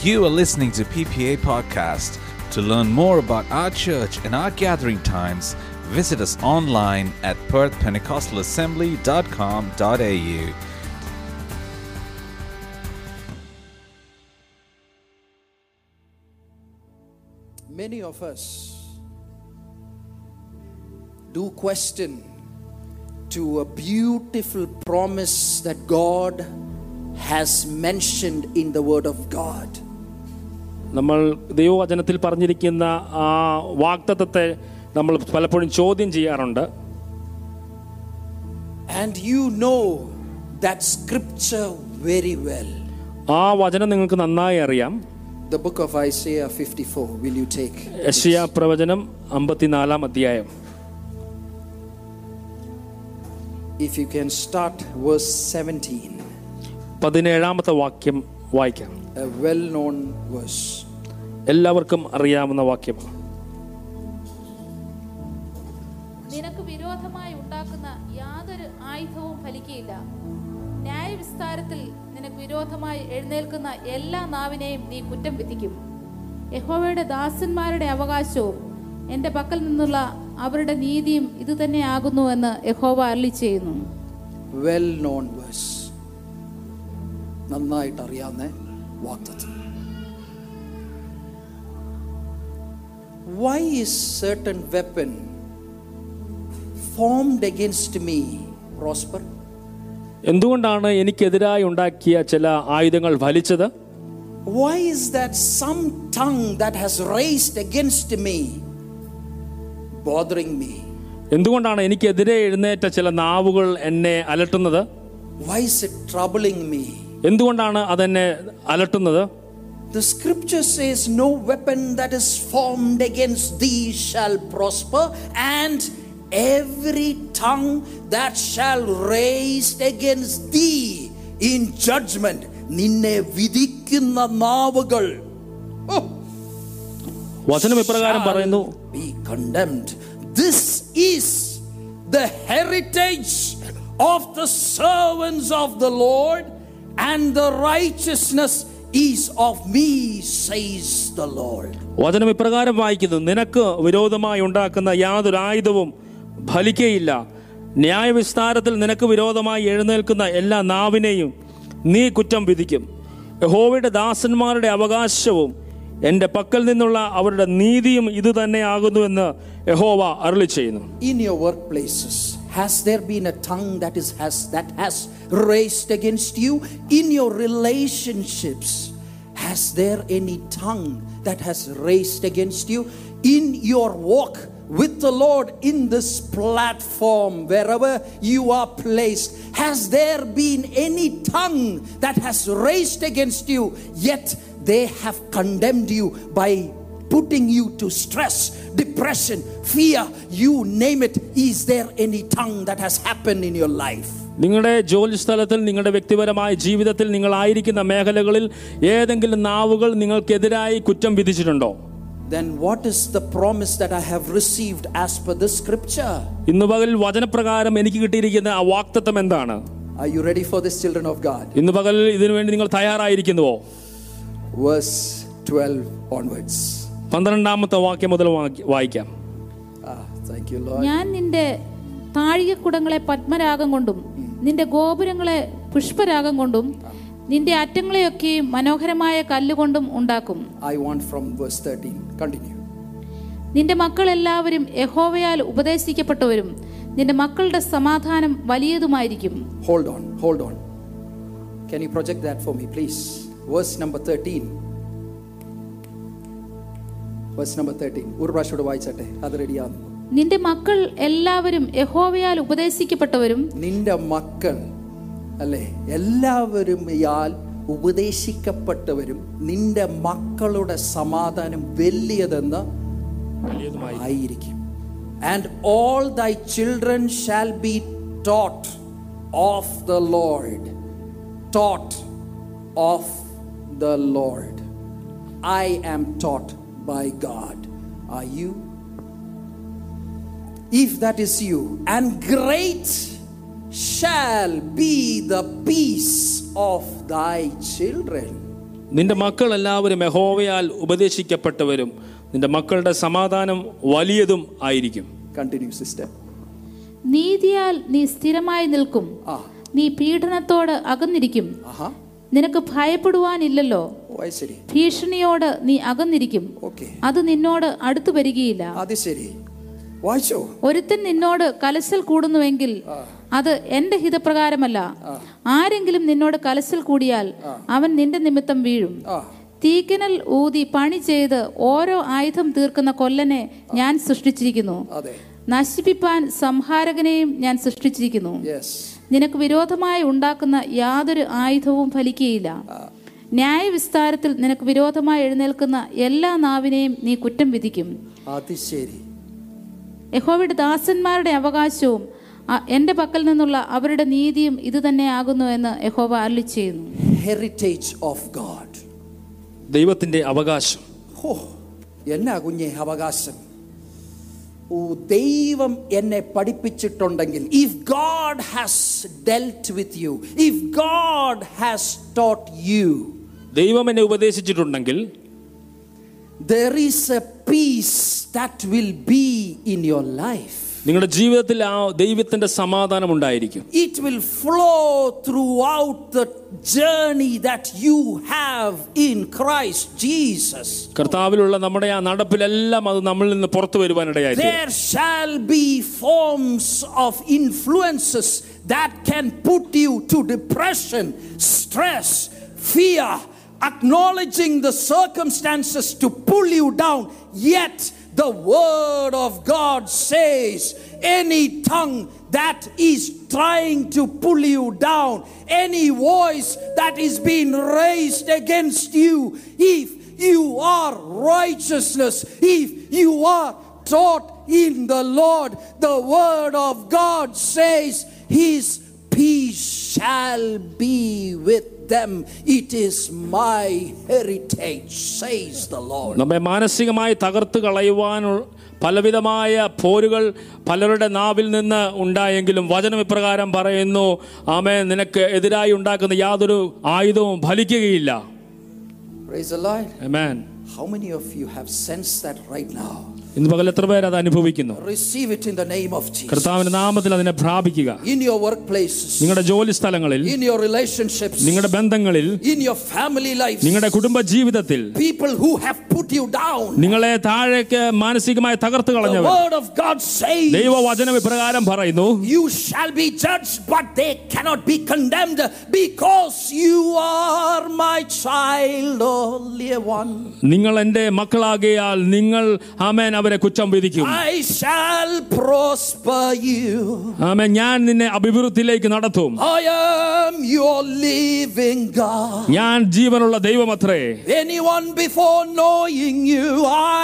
You are listening to PPA Podcast. To learn more about our church and our gathering times, visit us online at perthpentecostalassembly.com.au. Many of us do question to a beautiful promise that God has mentioned in the Word of God. നമ്മൾ ദൈവവചനത്തിൽ പറഞ്ഞിരിക്കുന്ന ആ വാക്തത്വത്തെ നമ്മൾ പലപ്പോഴും ചോദ്യം ചെയ്യാറുണ്ട്. And you know that scripture very well ആ വചനം നിങ്ങൾക്ക് നന്നായി അറിയാം. The book of Isaiah 54. Will you take? യഷിയ പ്രവചനം അമ്പത്തിനാലാം അധ്യായം. If you can start verse 17, പതിനേഴാമത്തെ വാക്യം വായിക്കാം. A well known verse. എല്ലാവർക്കും അറിയാവുന്ന വാക്യമാണ് നിനക്ക് വിരോധമായി ഉണ്ടാക്കുന്ന യാതൊരു ആയുധവും ഫലിക്കില്ല ന്യായവിസ്താരത്തിൽ നിനക്ക് വിരോധമായി എഴുന്നേൽക്കുന്ന എല്ലാ നാവിനെയും നീ കുറ്റം വിധിക്കും. യഹോവയുടെ ദാസന്മാരുടെ അവകാശവും എന്റെ പക്കൽ നിന്നുള്ള അവരുടെ നീതിയും ഇത് തന്നെയാകുന്നുവെന്ന് യഹോവ അരളി ചെയ്യുന്നു. വെൽ നോൺ വേഴ്സ് നന്നായിട്ട് അറിയാവുന്ന വാക്തത്വം why is certain weapon formed against me prosper എന്തുകൊണ്ടാണ് എനിക്കെതിരായി ഉണ്ടാക്കിയ ചില ആയുധങ്ങൾ ഫലിച്ചത് why is that some tongue that has raised against me bothering me എന്തുകൊണ്ടാണ് എനിക്കെതിരെ എഴുന്നേറ്റ ചില നാവുകൾ എന്നെ അലട്ടുന്നത് why is it troubling me എന്തുകൊണ്ടാണ് അതെന്നെ അലട്ടുന്നത് The scripture says, No weapon that is formed against thee shall prosper, and every tongue that shall raise against thee in judgment, നിന്നെ വിധിക്കുന്ന നാവുകൾ oh, വചനം ഇപ്രകാരം പറയുന്നു be condemned. This is the heritage of the servants of the Lord, and the righteousness is of me, says the Lord. വചനം ഇപ്രകാരം വായിക്കുന്നു. നിനക്ക് വിരോധമായി ഉണ്ടാക്കുന്ന യാതൊരു ആയുധവും ഫലിക്കയില്ല. ന്യായവിസ്താരത്തിൽ നിനക്ക് വിരോധമായി എഴുന്നേൽക്കുന്ന എല്ലാ നാവിനെയും നീ കുറ്റം വിധിക്കും. യഹോവയുടെ ദാസന്മാരുടെ അവകാശവും എന്റെ പക്കൽ നിന്നുള്ള അവരുടെ നീതിയും ഇത് തന്നെയാകുന്നുവെന്ന് യഹോവ അരളി ചെയ്യുന്നു In your workplaces, has there been a tongue that is has that has raised against you? In your relationships, has there any tongue that has raised against you? In your walk with the Lord in this platform, wherever you are placed, has there been any tongue that has raised against you, yet they have condemned you by putting you to stress, depression, fear, you name it. Is there any tongue that has happened in your life? നിങ്ങളുടെ ജോലി സ്ഥലത്തിൽ നിങ്ങളുടെ വ്യക്തിപരമായ ജീവിതത്തിൽ നിങ്ങളായിരിക്കുന്ന മേഖലകളിൽ ഏതെങ്കിലും നാവുകൾ നിങ്ങൾക്കെതിരായി കുറ്റം വിധിച്ചിട്ടുണ്ടോ Then what is the promise that I have received as per the scripture? ഇന്ന് പകൽ വചനപ്രകാരം എനിക്ക് കിട്ടിയിരിക്കുന്ന ആ വാക്തത്വം എന്താണ് Are you ready for this, children of God? ഇന്ന് പകൽ ഇതിനു വേണ്ടി നിങ്ങൾ തയ്യാറായിരിക്കുന്നുവോ Verse 12 onwards. പന്ത്രണ്ടാമത്തെ വാക്യം മുതൽ വായിക്കാം. Ah, thank you, ഞാൻ നിന്റെ താഴികക്കുടങ്ങളെ പത്മരാഗം കൊണ്ടും നിന്റെ ഗോപുരങ്ങളെ പുഷ്പരാഗം കൊണ്ടും നിന്റെ അറ്റങ്ങളെയൊക്കെയും മനോഹരമായ കല്ലുകൊണ്ടും ഉണ്ടാക്കും. നിന്റെ മക്കൾ എല്ലാവരും verse 13. കണ്ടിന്യൂ നിന്റെ മക്കളെല്ലാവരും യഹോവയാൽ ഉപദേശിക്കപ്പെട്ടവരും നിന്റെ മക്കളുടെ സമാധാനം വലിയതുമായിരിക്കും. Hold on hold on Can you project that for me, please verse number 13. Number 13. ഒരു പ്രാവശ്യം വായിച്ചട്ടെ. അത് റെഡിയാകുന്നു നിന്റെ മക്കൾ എല്ലാവരും യഹോവയാൽ ഉപദേശിക്കപ്പെട്ടവരും നിന്റെ മക്കൾ അല്ലേ? എല്ലാവരും ഇയാൾ ഉപദേശിക്കപ്പെട്ടവരും നിന്റെ മക്കളുടെ സമാധാനം വലിയതെന്ന് ആയിരിക്കും. And all thy children shall be taught of the Lord taught of the Lord I am taught by God. Are you? if that is you, and great shall be the peace of thy children. നിന്റെ മക്കൾ എല്ലാവരും യഹോവയാൽ ഉപദേശിക്കപ്പെട്ടവരും നിന്റെ മക്കളുടെ സമാധാനം വലിയതും ആയിരിക്കും continue sister നീതിയാൽ നീ സ്ഥിരമായി നിൽക്കും Ah. നീ പീഡനത്തോട് അകന്നിരിക്കും. നിനക്ക് ഭയപ്പെടുവാനില്ലല്ലോ. ഭീഷണിയോട് നീ അകന്നിരിക്കും. അത് നിന്നോട് അടുത്തു വരികയില്ല. വായിച്ചോ? ഒരുത്തൻ നിന്നോട് കലശൽ കൂടുന്നുവെങ്കിൽ അത് എന്റെ ഹിതപ്രകാരമല്ല. ആരെങ്കിലും നിന്നോട് കലശൽ കൂടിയാൽ അവൻ നിന്റെ നിമിത്തം വീഴും. തീക്കനൽ ഊതി പണി ചെയ്ത് ഓരോ ആയുധം തീർക്കുന്ന കൊല്ലനെ ഞാൻ സൃഷ്ടിച്ചിരിക്കുന്നു. നശിപ്പിപ്പാൻ സംഹാരകനെയും ഞാൻ സൃഷ്ടിച്ചിരിക്കുന്നു. നിനക്ക് വിരോധമായി ഉണ്ടാക്കുന്ന യാതൊരു ആയുധവും ഫലിക്കുകയില്ല. ന്യായവിസ്താരത്തിൽ നിനക്ക് വിരോധമായി എഴുന്നേൽക്കുന്ന എല്ലാ നാവിനെയും നീ കുറ്റം വിധിക്കും. യഹോവയുടെ ദാസന്മാരുടെ അവകാശവും എന്റെ പക്കൽ നിന്നുള്ള അവരുടെ നീതിയും ഇത് തന്നെയാകുന്നു എന്ന് യഹോവ അരളി ചെയ്യുന്നു. ഹെറിറ്റേജ് ഓഫ് ഗോഡ് ദൈവത്തിന്റെ അവകാശം. ഓ എന്നാ കുഞ്ഞെ അവകാശം? ദൈവം എന്നെ പഠിപ്പിച്ചിട്ടുണ്ടെങ്കിൽ if God has dealt with you if God has taught you ദൈവം എന്നെ ഉപദേശിച്ചിട്ടുണ്ടെങ്കിൽ there is a peace that will be in your life നിങ്ങളുടെ ജീവിതത്തിൽ ആ ദൈവത്തിന്റെ സമാധാനം ഉണ്ടായിരിക്കും it will flow throughout the journey that you have in Christ Jesus. കർത്താവിലുള്ള നമ്മുടെ ആ നടപ്പിലെല്ലാം അത് നമ്മളിൽ നിന്ന് പുറത്തു വരുവാനിടയായിരിക്കും There shall be forms of influences that can put you to depression, stress, fear, acknowledging the circumstances to pull you down. Yet the word of God says, any tongue that is trying to pull you down, any voice that is being raised against you, if you are righteousness, if you are taught in the Lord, the word of God says, His peace shall be with them. It is my heritage, says the Lord. നമ്മെ മാനസികമായി തകർത്തു കളയുവാനുള്ള പലവിധമായ പോരുകൾ പലരുടെ നാവിൽ നിന്ന് ഉണ്ടായെങ്കിലും വചനം ഇപ്രകാരം പറയുന്നു ആമേ നിനക്ക് എതിരായി ഉണ്ടാക്കുന്ന യാതൊരു ആയുധവും ഫലിക്കുകയില്ല Praise the Lord. Amen. How many of you have sensed that right now? ഇന്ന് പകൽ എത്ര പേര് അത് അനുഭവിക്കുന്നു Receive it in the name of Jesus. കർത്താവിന്റെ നാമത്തിൽ അതിനെ പ്രാപിക്കുക In your workplaces, നിങ്ങളുടെ ജോലി സ്ഥലങ്ങളിൽ in your relationships, നിങ്ങളുടെ ബന്ധങ്ങളിൽ in your family life, നിങ്ങളുടെ കുടുംബ ജീവിതത്തിൽ people who have put you down. നിങ്ങളെ താഴേക്ക് മാനസികമായി തകർത്ത് The കളഞ്ഞവർ word of God says, ദൈവവചനം ഇപ്രകാരം പറയുന്നു You shall be judged, but they cannot be condemned because you are my child, only one. നിങ്ങൾ എന്റെ മക്കളാകിയാൽ നിങ്ങൾ ആമേൻ അവരെ കുറ്റം വിധിക്കും I shall prosper you. ആമേൻ ഞാൻ നിന്നെ അഭിവൃദ്ധിയിലേക്ക് നടത്തും I am your living God. ഞാൻ ജീവനുള്ള ദൈവമത്രേ Anyone before knowing you,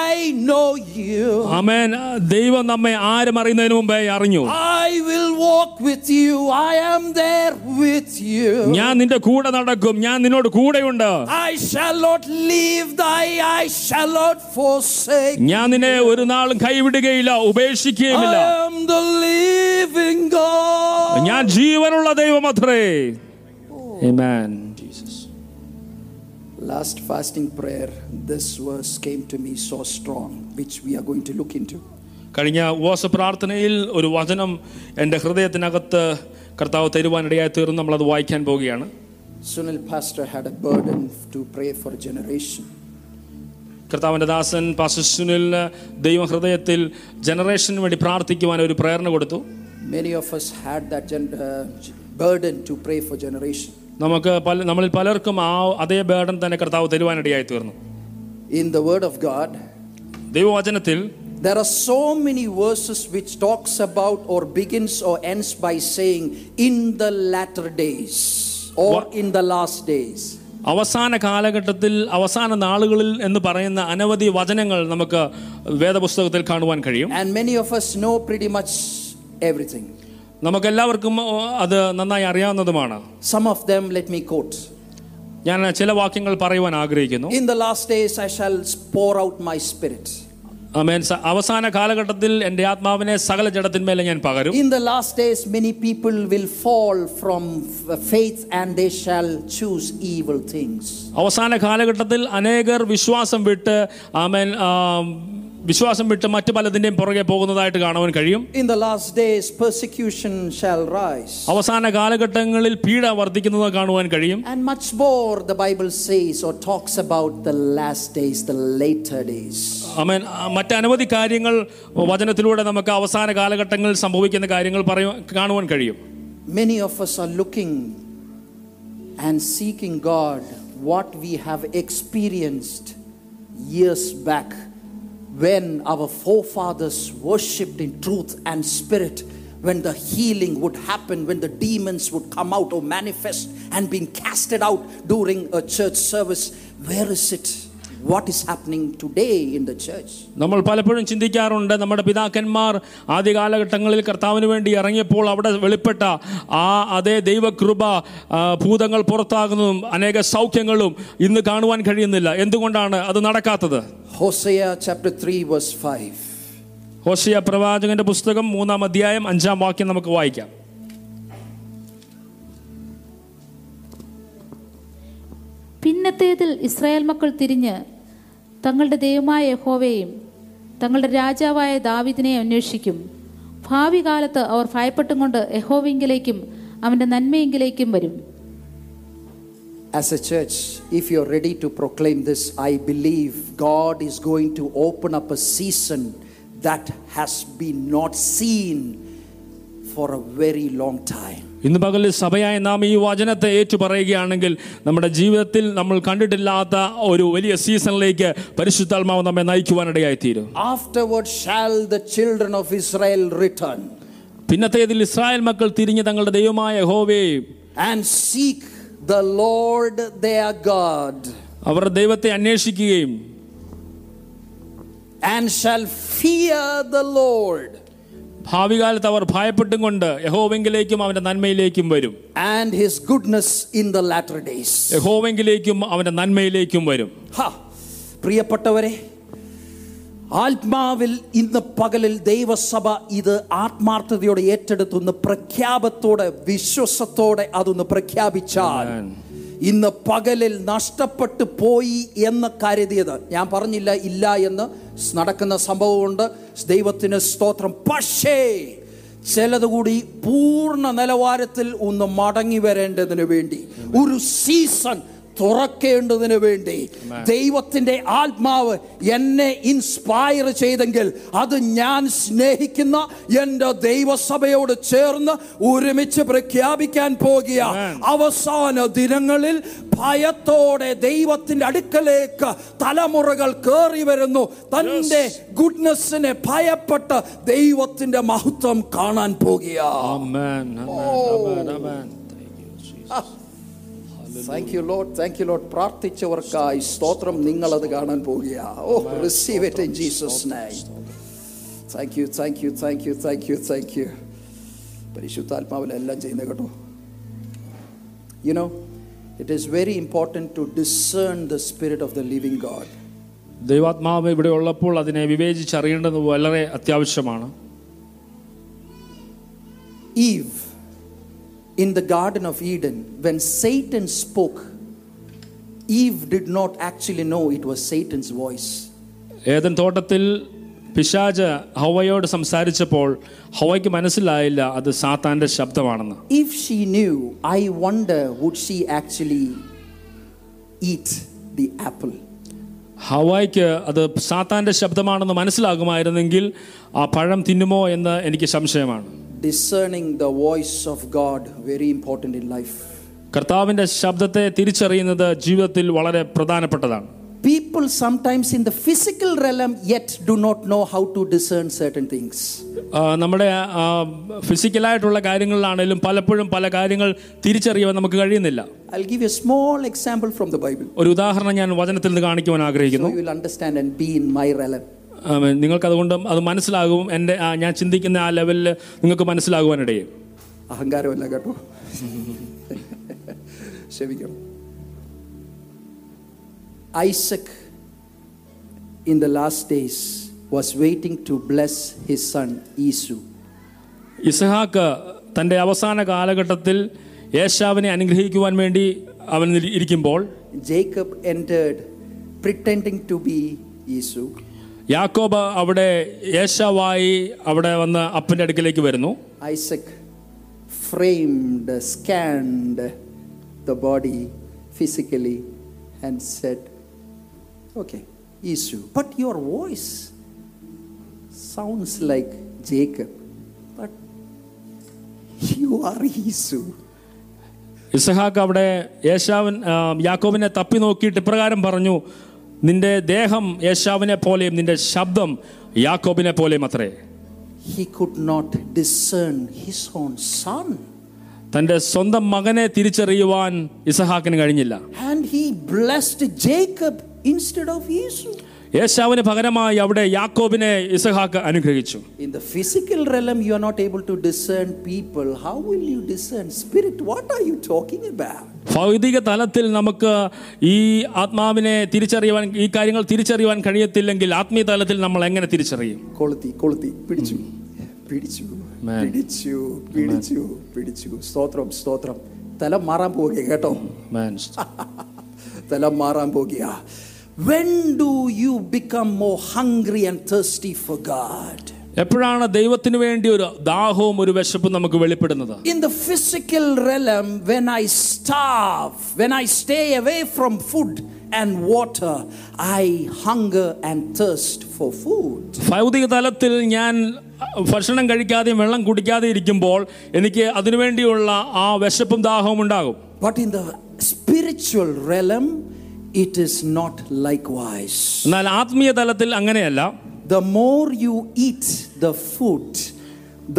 I know you. ആമേൻ ദൈവം നമ്മെ ആരും അറിയുന്നതിന് മുമ്പേ അറിഞ്ഞു I will walk with you. I am there with you. ഞാൻ നിന്റെ കൂടെ നടക്കും ഞാൻ നിന്നോട് കൂടെയുണ്ട് I shall not leave thy, I shall not forsake. ഞാൻ നിന്നെ ഒരു നാളും കൈവിടുകയില്ല ഉപേക്ഷിക്കുകയുമില്ല I am the living God. ഞാൻ ജീവനുള്ള ദൈവമത്രേ Amen. Jesus. Last fasting prayer, this verse came to me so strong, which we are going to look into. കഴിഞ്ഞ ഉപവാസ പ്രാർത്ഥനയിൽ ഒരു വചനം എൻ്റെ ഹൃദയത്തിനകത്ത് കർത്താവ് തരുവാനിടയായി തീർന്ന് നമ്മളത് വായിക്കാൻ പോവുകയാണ് Sunil Pastor had a burden to pray for a generation. കർത്താവിന്റെ ദാസൻ സുനിലിന് ദൈവഹൃദയത്തിൽ ജനറേഷന് വേണ്ടി പ്രാർത്ഥിക്കുവാൻ ഒരു പ്രേരണ കൊടുത്തു Many of us had that uh, burden to pray for generation. നമുക്ക് പല നമ്മളിൽ പലർക്കും ആ അതേ ബേഡൻ തന്നെ കർത്താവ് തരുവാനിടയായി തീർന്നു in the word of God ദൈവവചനത്തിൽ there are so many verses which talks about or begins or ends by saying in the latter days or What- in the last days. അവസാന കാലഘട്ടത്തിൽ അവസാന നാളുകളിൽ എന്ന് പറയുന്ന അനവധി വചനങ്ങൾ നമുക്ക് വേദപുസ്തകത്തിൽ കാണുവാൻ കഴിയും And many of us know pretty much everything. നമുക്കെല്ലാവർക്കും അത് നന്നായി അറിയാവുന്നതുമാണ് Some of them, let me quote. ഞാൻ ചില വാക്യങ്ങൾ പറയുവാൻ ആഗ്രഹിക്കുന്നു In the last days, I shall pour out my spirit. അവസാന കാലഘട്ടത്തിൽ എന്റെ ആത്മാവിനെ സകല ജഡത്തിന്മേലെ ഞാൻ പകരും In the last days, many people will fall from f- faith and they shall choose evil things. അവസാന കാലഘട്ടത്തിൽ അനേകർ വിശ്വാസം വിട്ട് ആമേൻ വിശ്വാസം വിട്ട് മറ്റു പലതിൻ്റെയും പുറകെ പോകുന്നതായിട്ട് കാണുവാൻ കഴിയും In the last days, persecution shall rise. അവസാന കാലഘട്ടങ്ങളിൽ പീഡ വർദ്ധിക്കുന്നത് കാണുവാൻ കഴിയും And much more, the Bible says or talks about the last days, the later days. ആമേൻ ആ, മറ്റനവധി കാര്യങ്ങൾ വചനത്തിലൂടെ നമുക്ക് അവസാന കാലഘട്ടങ്ങളിൽ സംഭവിക്കുന്ന കാര്യങ്ങൾ പറയ കാണുവാൻ കഴിയും Many of us are looking and seeking God what we have experienced years back when our forefathers worshipped in truth and spirit, when the healing would happen, when the demons would come out or manifest and being casted out during a church service. Where is it? What is happening today in the church? നമ്മൾ പലപ്പോഴും ചിന്തിക്കാറുണ്ട് നമ്മുടെ പിതാക്കന്മാർ ആദ്യ കാലഘട്ടങ്ങളിൽ കർത്താവിന് വേണ്ടി ഇറങ്ങിയപ്പോൾ അവിടെ വെളിപ്പെട്ട ആ അതേ ദൈവകൃപ ഭൂതങ്ങൾ പുറത്താകുന്നതും അനേക സൗഖ്യങ്ങളും ഇന്ന് കാണുവാൻ കഴിയുന്നില്ല എന്തുകൊണ്ടാണ് അത് നടക്കാത്തത് ഹോസയ chapter 3, verse 5. ഹോഷിയ പ്രവാചകന്റെ പുസ്തകം മൂന്നാം അധ്യായം അഞ്ചാം വാക്യം നമുക്ക് വായിക്കാം പിന്നത്തേതിൽ ഇസ്രായേൽ മക്കൾ തിരിഞ്ഞ് തങ്ങളുടെ ദൈവമായ യഹോവയെയും തങ്ങളുടെ രാജാവായ ദാവിദിനെ അന്വേഷിക്കും ഭാവി കാലത്ത് അവർ ഭയപ്പെട്ടും കൊണ്ട് യഹോവെങ്കിലേക്കും അവന്റെ നന്മയെങ്കിലേക്കും വരും As a church, if you're ready to proclaim this, I believe God is going to open up a season that has been not seen for a very long time. ഇന്ന് പകലിൽ സഭയായ നാം ഈ വചനത്തെ ഏറ്റു പറയുകയാണെങ്കിൽ നമ്മുടെ ജീവിതത്തിൽ നമ്മൾ കണ്ടിട്ടില്ലാത്ത ഒരു വലിയ സീസണിലേക്ക് പരിശുദ്ധാത്മാവ് നമ്മെ നയിക്കുവാനിടയായിത്തീരും. Afterward shall the children of Israel return പിന്നത്തേതിൽ ഇസ്രായേൽ മക്കൾ തിരിഞ്ഞ് തങ്ങളുടെ ദൈവമായ യഹോവയെ and seek the Lord their God അവർ ദൈവത്തെ അന്വേഷിക്കുകയും and shall fear the Lord. ഭാവി കാലത്ത് അവർ ഭയപ്പെട്ടും കൊണ്ട് യഹോവെങ്കിലേക്കും അവന്റെ നന്മയിലേക്കും വരും. And his goodness in the latter days യഹോവെങ്കിലേക്കും അവന്റെ നന്മയിലേക്കും വരും. ഹ, പ്രിയപ്പെട്ടവരെ ആത്മാവിൽ ഇന്ന് പകലിൽ ദൈവസഭ ഇത് ആത്മാർത്ഥതയോടെ ഏറ്റെടുത്തുന്ന പ്രഖ്യാപത്തോടെ വിശ്വസത്തോടെ അതൊന്ന് പ്രഖ്യാപിച്ചാൽ. ഇന്ന് പകലിൽ നഷ്ടപ്പെട്ടു പോയി എന്ന് കരുതിയത് ഞാൻ പറഞ്ഞില്ല ഇല്ല എന്ന് നടക്കുന്ന സംഭവമുണ്ട്. ദൈവത്തിന് സ്തോത്രം. പക്ഷേ ചിലത് കൂടി പൂർണ നിലവാരത്തിൽ ഒന്ന് മടങ്ങി വരേണ്ടതിന് വേണ്ടി. ഒരു സീസൺ തുറക്കേണ്ടതിന് വേണ്ടി ദൈവത്തിന്റെ ആത്മാവ് എന്നെ ഇൻസ്പയർ ചെയ്തെങ്കിൽ അത് ഞാൻ സ്നേഹിക്കുന്ന എന്റെ ദൈവസഭയോട് ചേർന്ന് ഒരുമിച്ച് പ്രഖ്യാപിക്കാൻ പോകിയ അവസാന ദിനങ്ങളിൽ ഭയത്തോടെ ദൈവത്തിന്റെ അടുക്കലേക്ക് തലമുറകൾ കയറി വരുന്നു. തന്റെ ഗുഡ്നെസ്സിനെ ഭയപ്പെട്ട് ദൈവത്തിന്റെ മഹത്വം കാണാൻ പോകുക. Thank you Lord thank you Lord പ്രാർത്ഥിച്ചവർക്കായി സ്തോത്രം നിങ്ങൾ അത് കാണാൻ പോകുക ഓ receive it in Jesus name thank you thank you thank you thank you thank you പരിശുദ്ധാത്മാവിലെല്ലാം ചെയ്യുന്നത് കേട്ടോ. You know it is very important to discern the spirit of the living God ദൈവാത്മാവ് ഇവിടെ ഉള്ളപ്പോൾ അതിനെ വിവേചിച്ചറിയേണ്ടത് വളരെ അത്യാവശ്യമാണ്. Eve in the Garden of Eden, when Satan spoke, Eve did not actually know it was Satan's voice. ഏതൻ തോട്ടത്തിൽ പിശാജ് ഹവയോട് സംസാരിച്ചപ്പോൾ ഹവയ്ക്ക് മനസ്സിലായില്ല അത് സാത്താന്റെ ശബ്ദമാണെന്ന് If she knew, I wonder would she actually eat the apple? ഹവായ്ക്ക് അത് സാത്താന്റെ ശബ്ദമാണെന്ന് മനസ്സിലാകുമായിരുന്നെങ്കിൽ ആ പഴം തിന്നുമോ എന്ന് എനിക്ക് സംശയമാണ് Discerning the voice of God, very important in life. കർത്താവിന്റെ ശബ്ദത്തെ തിരിച്ചറിയുന്നത് ജീവിതത്തിൽ വളരെ പ്രധാനപ്പെട്ടതാണ് People sometimes in the physical realm yet do not know how to discern certain things. ആ, നമ്മുടെ ആ, ഫിസിക്കലായിട്ടുള്ള കാര്യങ്ങളിലാണെങ്കിലും പലപ്പോഴും പല കാര്യങ്ങൾ തിരിച്ചറിയുവാൻ നമുക്ക് കഴിയുന്നില്ല I'll give you a small example from the Bible ഒരു ഉദാഹരണം ഞാൻ വചനത്തിൽ നിന്ന് കാണിക്കുവാൻ so ആഗ്രഹിക്കുന്നു you will understand and be in my realm. amen. നിങ്ങൾക്ക് അത് മനസ്സിലാകും. എന്റെ ഞാൻ ചിന്തിക്കുന്ന ആ ലെവലിൽ നിങ്ങൾക്ക് മനസ്സിലാകുവാനിടയിൽ അഹങ്കാരമല്ല കേട്ടോ. ക്ഷമിക്കണം. Isaac in the last days was waiting to bless his son Esau ഇസഹാക്ക് തന്റെ അവസാന കാലഘട്ടത്തിൽ യേശാവിനെ അനുഗ്രഹിക്കുവാൻ വേണ്ടി അവൻ ഇരി- ഇരിക്കുമ്പോൾ Jacob entered pretending to be Esau. യാക്കോബ് അവിടെ യേശാവായി അവിടെ വന്ന് അപ്പന്റെ അടുക്കിലേക്ക് വരുന്നു Isaac framed, scanned the body physically and said, Okay, Esau, but your voice sounds like Jacob, but you are Esau. ഇസഹാക്ക് അവിടെ യേശാവൻ യാക്കോബിനെ തപ്പി നോക്കിയിട്ട് ഇപ്രകാരം പറഞ്ഞു നിന്റെ ദേഹം യേശാവിനെ പോലെയും നിന്റെ ശബ്ദം യാക്കോബിനെ പോലെയും അത്രേ He could not discern his own son. തൻ്റെ സ്വന്തം മകനെ തിരിച്ചറിയുവാൻ ഇസഹാക്കിന് കഴിഞ്ഞില്ല And he blessed Jacob instead of Esau. യേശാവിന് പകരമായി അവിടെ യാക്കോബിനെ ഇസഹാക്ക് അനുഗ്രഹിച്ചു. In the physical realm you are not able to discern people how will you discern spirit what are you talking about ഭൗതിക തലത്തിൽ നമുക്ക് ഈ ആത്മാവിനെ തിരിച്ചറിയുവാൻ ഈ കാര്യങ്ങൾ തിരിച്ചറിയുവാൻ കഴിയത്തില്ലെങ്കിൽ ആത്മീയ തലത്തിൽ നമ്മൾ എങ്ങനെ തിരിച്ചറിയും? കൊളുത്തി കൊളുത്തി പിടിച്ചു. പിടിച്ചു. പിടിച്ചു പിടിച്ചു പിടിച്ചു. സ്തോത്രം സ്തോത്രം. തല മാറാൻ പോവുക കേട്ടോ. തല മാറാൻ പോകുക When do you become more hungry and thirsty for God എപ്പോഴാണ് ദൈവത്തിന് വേണ്ടി ഒരു ദാഹവും ഒരു വിശപ്പും നമുക്ക് വെളിപ്പെടുന്നത് In the physical realm, when I starve, when I stay away from food and water, I hunger and thirst for food. ഭൗതിക തലത്തിൽ ഞാൻ ഭക്ഷണം കഴിക്കാതെയും വെള്ളം കുടിക്കാതെ ഇരിക്കുമ്പോൾ എനിക്ക് അതിനുവേണ്ടിയുള്ള ആ വിശപ്പും ദാഹവും ഉണ്ടാകും But in the spiritual realm, it is not likewise. എന്നാൽ ആത്മീയ തലത്തിൽ അങ്ങനെയല്ല The more you eat the food,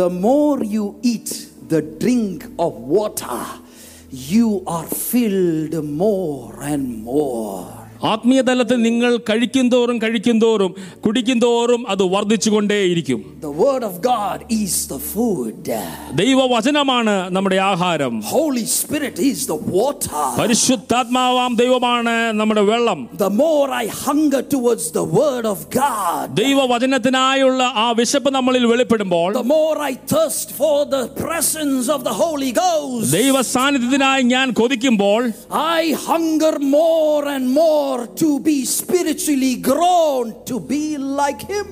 the more you eat the drink of water, you are filled more and more. ആത്മീയ തലത്തിൽ നിങ്ങൾ കഴിക്കും തോറും കഴിക്കും തോറും കുടിക്കും തോറും അത് വർദ്ധിച്ചുകൊണ്ടേയിരിക്കും The word of God is the food. ദൈവവചനമാണ് നമ്മുടെ ആഹാരം Holy Spirit is the water. പരിശുദ്ധാത്മാവാം ദൈവമാണ് നമ്മുടെ വെള്ളം The more I hunger towards the word of God, ദൈവവചനത്തിനായുള്ള ആ വിശപ്പ് നമ്മളിൽ വെളിപ്പെടുമ്പോൾ the more I thirst for the presence of the Holy Ghost. ദൈവ സാന്നിധ്യത്തിനായി ഞാൻ കൊതിക്കുമ്പോൾ I hunger more and more to be spiritually grown to be like Him.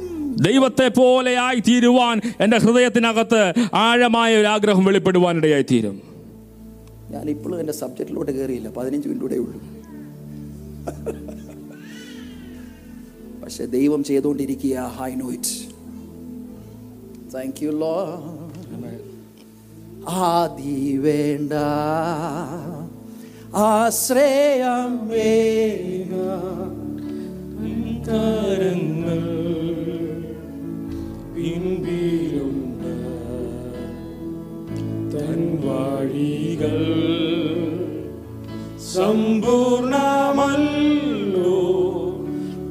ദൈവത്തെ പോലെയായി തീരുവാൻ എന്റെ ഹൃദയത്തിനകത്ത് ആഴമായ ഒരു ആഗ്രഹം വെളിപ്പെടുവാനിടയായി തീരും ഞാൻ ഇപ്പോഴും എന്റെ സബ്ജക്റ്റിലോട്ട് കയറിയില്ല. പതിനഞ്ച് മിനിറ്റൂടെ ഉള്ളൂ. പക്ഷെ ദൈവം ചെയ്തുകൊണ്ടിരിക്കുക high know it thank you Lord ആദി വേണ്ട. ആശ്രയം വേഗ വഴികൾ സമ്പൂർണമല്ലോ.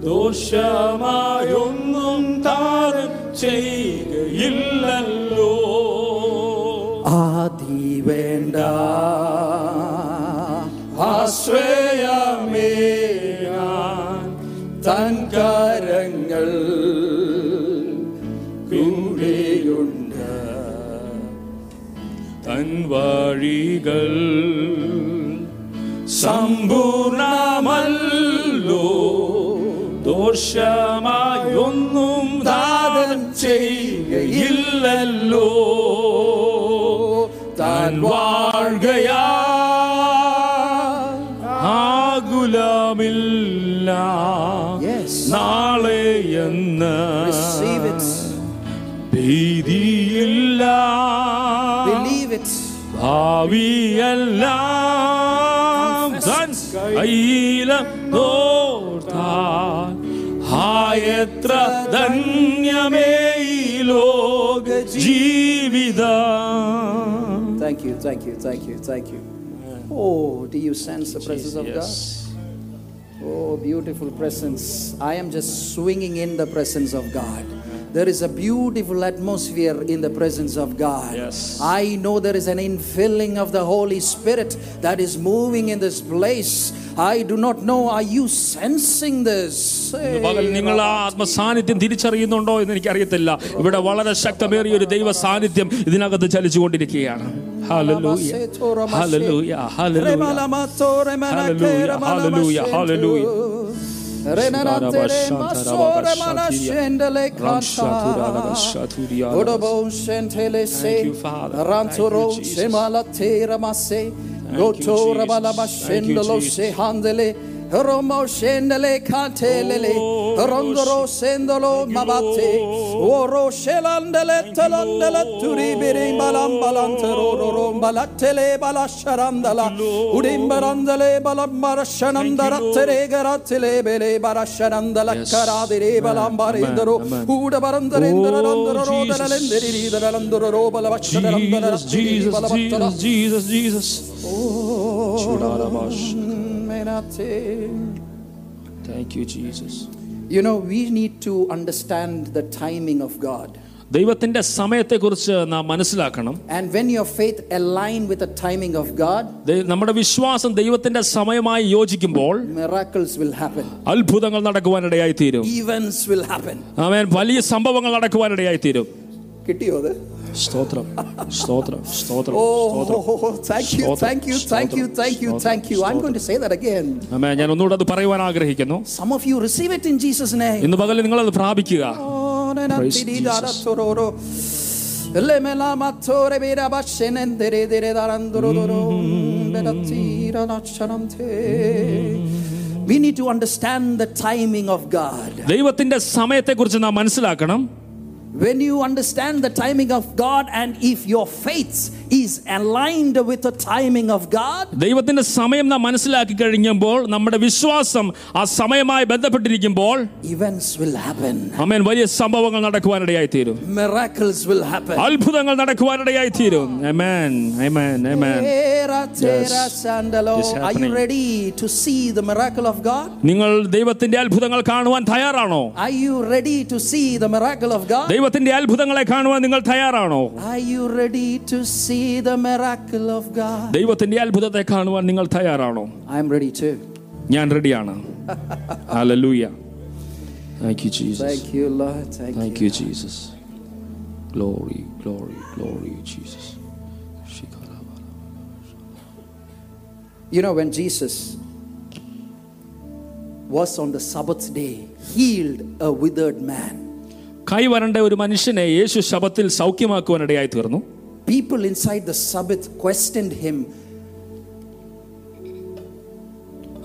ദോഷമായൊന്നും താരം ചെയ്യുകയില്ലല്ലോ. സമ്പൂർണമല്ലോ ദോഷമായൊന്നും ദാനം ചെയ്യുകയില്ലല്ലോ താൻ വാഴുകയാ ആകുലമില്ല. നാളെ എന്ന്. ഭീതിയില്ല. ഭാവിയെല്ലാം തൻ കയ്യിലും നോർത്താൻ ഹായത്ര ധന്യമേ ഈ ലോക ജീവിതം Thank you, thank you, thank you, thank you. Oh, do you sense the presence of God? Oh, beautiful presence. I am just swinging in the presence of God. There is a beautiful atmosphere in the presence of God. Yes. I know there is an infilling of the Holy Spirit that is moving in this place. I do not know, are you sensing this? ഇന്ന് പകൽ നിങ്ങൾ ആ ആത്മസാന്നിധ്യം തിരിച്ചറിയുന്നുണ്ടോ എന്ന് എനിക്കറിയത്തില്ല ഇവിടെ വളരെ ശക്തമേറിയ ഒരു ദൈവ സാന്നിധ്യം ഇതിനകത്ത് ചലിച്ചുകൊണ്ടിരിക്കുകയാണ് Hallelujah. Hallelujah. Hallelujah. Hallelujah. Hallelujah. Hallelujah. Renanate masore manashendele kanta. Godobo shentele se. Rantoro shemala te ramase. Gotora balabashendelo se handele. Romo shendele kantelele, Rondoro sendolo mabate, Woro shelandele telandele turibiri balam balantero rorom balatele balasharandala, Udimbarandele balambarashanandaratele garatele bele barashanandala karadere balambarindaro, Udabarandarindarandaro dalalenderidarandaro balabashanandara, Jesus, Jesus, Jesus, Jesus. Oh, Jesus, Jesus, Jesus. Thank you, Jesus. You know, we need to understand the timing of God. ദൈവത്തിന്റെ സമയത്തെക്കുറിച്ച് നാം മനസ്സിലാക്കണം And when your faith align with the timing of God, ദൈ- നമ്മുടെ വിശ്വാസം ദൈവത്തിന്റെ സമയമായി യോജിക്കുമ്പോൾ miracles will happen. അത്ഭുതങ്ങൾ നടക്കുവാനിടയായി തീരും Events will happen. അവൻ വലിയ സംഭവങ്ങൾ നടക്കുവാനിടയായി തീരും കിട്ടിയോ അത്? സ്തോത്രം. സ്തോത്രം. സ്തോത്രം. Thank you thank you I am going to say that again amen. ഞാൻ ഒന്നുകൂടി അത് ആഗ്രഹിക്കുന്നു. Some of you receive it in Jesus name ഇന്ന് പകൽ നിങ്ങൾ അത് പ്രാപിക്കുക mm-hmm. ദൈവത്തിന്റെ സമയത്തെ കുറിച്ച് നാം മനസ്സിലാക്കണം. When you understand the timing of God and if your faith is aligned with the timing of God, ദൈവത്തിന്റെ സമയം നാം മനസ്സിലാക്കി കഴിഞ്ഞപ്പോൾ നമ്മുടെ വിശ്വാസം ആ സമയമായി ബന്ധപ്പെട്ടിരിക്കുമ്പോൾ events will happen. അമേൻ വലിയ സംഭവങ്ങൾ നടക്കുവാനിടയായി തീരും Miracles will happen. അത്ഭുതങ്ങൾ നടക്കുവാനിടയായി തീരും Amen. Amen. Amen. Tera, tera, Yes. sandalo. It's Are you happening. ready to see the miracle of God? നിങ്ങൾ ദൈവത്തിന്റെ അത്ഭുതങ്ങൾ കാണുവാൻ തയ്യാറാണോ Are you ready to see the miracle of God? ദൈവത്തിന്റെ അത്ഭുതങ്ങളെ കാണുവാൻ നിങ്ങൾ തയ്യാറാണോ Are you ready to see the miracle of God? ദൈവത്തിന്റെ അത്ഭുതത്തെ കാണുവാൻ നിങ്ങൾ തയ്യാറാണോ I'm ready too. ഞാൻ റെഡിയാണ് hallelujah thank you Jesus Thank you, Lord. Thank, thank you. You Jesus Glory, glory, glory Jesus You know, when Jesus was on the Sabbath day, healed a withered man, കൈവരണ്ട ഒരു മനുഷ്യനെ യേശു ശബത്തിൽ സൗഖ്യമാക്കുവാനിടയായി തീർന്നു people inside the Sabbath questioned him.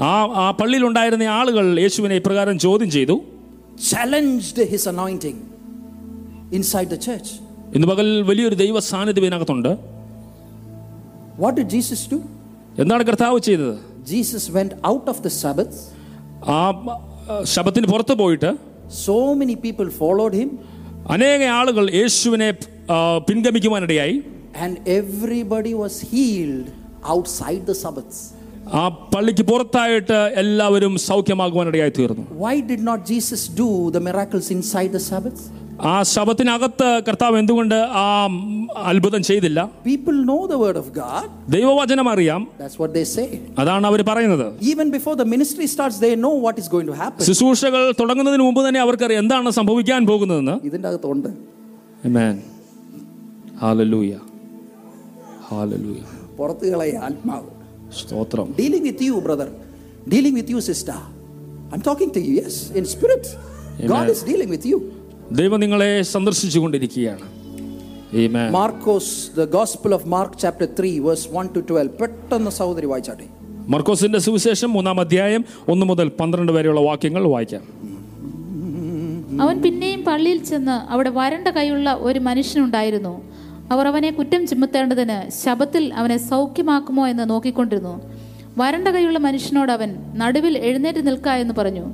ആ ആ പള്ളിയിലുണ്ടായിരുന്ന ആളുകൾ യേശുവിനെ ഇപ്രകാരം ചോദ്യം ചെയ്തു challenged his anointing inside the church. ഇന്ന് പകൽ വലിയൊരു ദൈവ സാന്നിധ്യം ഇതിനകത്തുണ്ട് What did Jesus do? എന്താണ് കർത്താവ് ചെയ്തത് Jesus went out of the Sabbath. ആ ശബത്തിന് പുറത്ത് പോയിട്ട് So many people followed him, അനേക ആളുകൾ യേശുവിനെ ആ, പിൻഗമിക്കുവാനിടയായി and everybody was healed outside the Sabbath. ആ പള്ളിക്ക് പുറത്തായിട്ട് എല്ലാവരും സൗഖ്യമാകുവാനിടയായി തീർന്നു Why did not Jesus do the miracles inside the Sabbath? ആ ശബത്തിനകത്ത് കർത്താവ് എന്തുകൊണ്ട് ആ അത്ഭുതം ചെയ്തില്ല People know the word of God. ദൈവവചനം അറിയാം That's what they say. അതാണ് അവർ പറയുന്നത് Even before the ministry starts, they know what is going to happen. ശുശ്രൂഷകൾ തുടങ്ങുന്നതിന് മുമ്പ് തന്നെ അവർക്കറിയാം എന്താണ് സംഭവിക്കാൻ പോകുന്നതെന്ന് ഇതിൻ്റെ അകത്തുണ്ട് Amen. Hallelujah. ഹാലലൂയ പുറത്ത് കളയ ആത്മാവ്. സ്തോത്രം. Dealing with you brother dealing with you sister I am talking to you yes in spirit God is dealing with you ദൈവം നിങ്ങളെ സന്ദർശിച്ചു കൊണ്ടിരിക്കുകയാണ്. Markose the gospel of Mark chapter 3 verse 1 to twelve പെട്ടെന്ന് സഹോദരി വായിച്ചാട്ടെ. മർക്കോസിന്റെ സുവിശേഷം മൂന്നാം അധ്യായം ഒന്ന് മുതൽ പന്ത്രണ്ട് വരെയുള്ള വാക്യങ്ങൾ വായിക്കാം. അവൻ പിന്നെയും പള്ളിയിൽ ചെന്ന് അവിടെ വരണ്ട കൈയുള്ള ഒരു മനുഷ്യനുണ്ടായിരുന്നു. അവർ അവനെ കുറ്റം ചുമത്തേണ്ടതിന് ശബത്തിൽ അവനെ സൗഖ്യമാക്കുമോ എന്ന് നോക്കിക്കൊണ്ടിരുന്നു. വരണ്ട കൈയുള്ള മനുഷ്യനോട് അവൻ നടുവിൽ എഴുന്നേറ്റ് നിൽക്ക എന്ന് പറഞ്ഞു.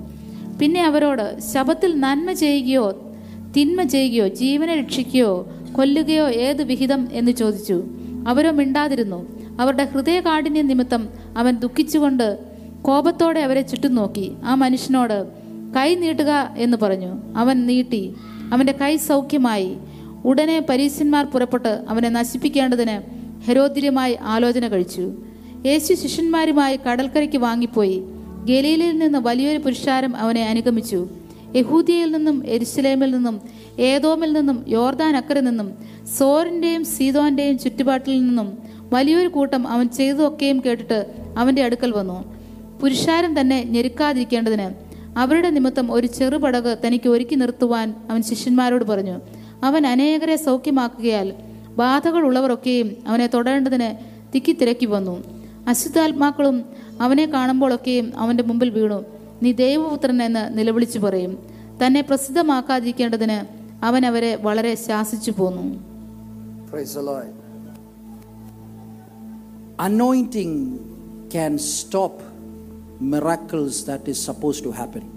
പിന്നെ അവരോട് ശബത്തിൽ നന്മ ചെയ്യുകയോ തിന്മ ചെയ്യുകയോ ജീവനെ രക്ഷിക്കുകയോ കൊല്ലുകയോ ഏത് വിഹിതം എന്ന് ചോദിച്ചു. അവരോ മിണ്ടാതിരുന്നു. അവരുടെ ഹൃദയകാഠിന്യ നിമിത്തം അവൻ ദുഃഖിച്ചുകൊണ്ട് കോപത്തോടെ അവരെ ചുറ്റും നോക്കി. ആ മനുഷ്യനോട് കൈ നീട്ടുക എന്ന് പറഞ്ഞു. അവൻ നീട്ടി. അവന്റെ കൈ സൗഖ്യമായി. ഉടനെ പരീശന്മാർ പുറപ്പെട്ട് അവനെ നശിപ്പിക്കേണ്ടതിന് ഹെരോദ്യമായി ആലോചന കഴിച്ചു. യേശു ശിഷ്യന്മാരുമായി കടൽക്കരയ്ക്ക് വാങ്ങിപ്പോയി. ഗലീലയിൽ നിന്ന് വലിയൊരു പുരുഷാരം അവനെ അനുഗമിച്ചു. യഹൂദിയയിൽ നിന്നും എരുസലേമിൽ നിന്നും ഏതോമിൽ നിന്നും യോർദാൻ അക്കരെ നിന്നും സോറിന്റെയും സീതോന്റെയും ചുറ്റുപാട്ടിൽ നിന്നും വലിയൊരു കൂട്ടം അവൻ ചെയ്തതൊക്കെയും കേട്ടിട്ട് അവന്റെ അടുക്കൽ വന്നു. പുരുഷാരം തന്നെ ഞെരുക്കാതിരിക്കേണ്ടതിന് അവരുടെ നിമിത്തം ഒരു ചെറുപടക് തനിക്ക് ഒരുക്കി നിർത്തുവാൻ അവൻ ശിഷ്യന്മാരോട് പറഞ്ഞു. അവൻ അനേകരെ സൗഖ്യമാക്കുകയാൽ ബാധകൾ ഉള്ളവരൊക്കെയും അവനെ തൊടേണ്ടതിന് തിക്കി തിരക്കി വന്നു. അശുദ്ധാത്മാക്കളും അവനെ കാണുമ്പോഴൊക്കെയും അവന്റെ മുമ്പിൽ വീണു. നീ ദൈവപുത്രൻ എന്ന് നിലവിളിച്ചു പറയും. തന്നെ പ്രസിദ്ധമാക്കാതിരിക്കേണ്ടതിന് അവൻ അവരെ വളരെ ശാസിച്ചു പോന്നു. Anointing can stop Anointing can stop miracles that is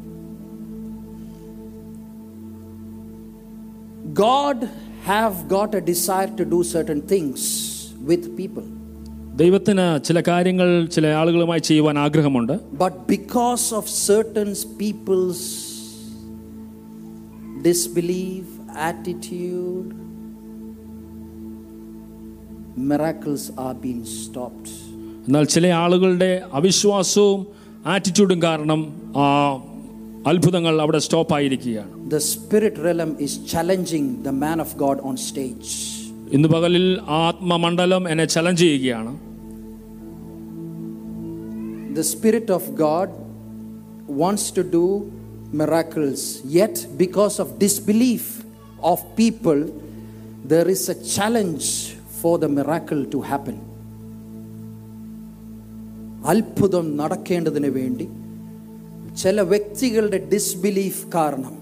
God have got a desire to do certain things with people. ദൈവത്തിന് ചില കാര്യങ്ങൾ ചില ആളുകളുമായി ചെയ്യുവാൻ ആഗ്രഹമുണ്ട് But because of certain people's disbelief, attitude, miracles are being stopped. എന്നാൽ ചില ആളുകളുടെ അവിശ്വാസവും ആറ്റിറ്റ്യൂഡും കാരണം ആ അത്ഭുതങ്ങൾ അവിടെ സ്റ്റോപ്പ് ആയിരിക്കുകയാണ് The spirit realm is challenging the man of God on stage. ഇന്ന് പകലിൽ ആത്മമണ്ഡലം എന്നെ ചലഞ്ച് ചെയ്യുകയാണ് The spirit of God wants to do miracles, yet, because of disbelief of people, there is a challenge for the miracle to happen. അത്ഭുതം നടക്കേണ്ടതിന് വേണ്ടി ചില വ്യക്തികളുടെ disbelief കാരണം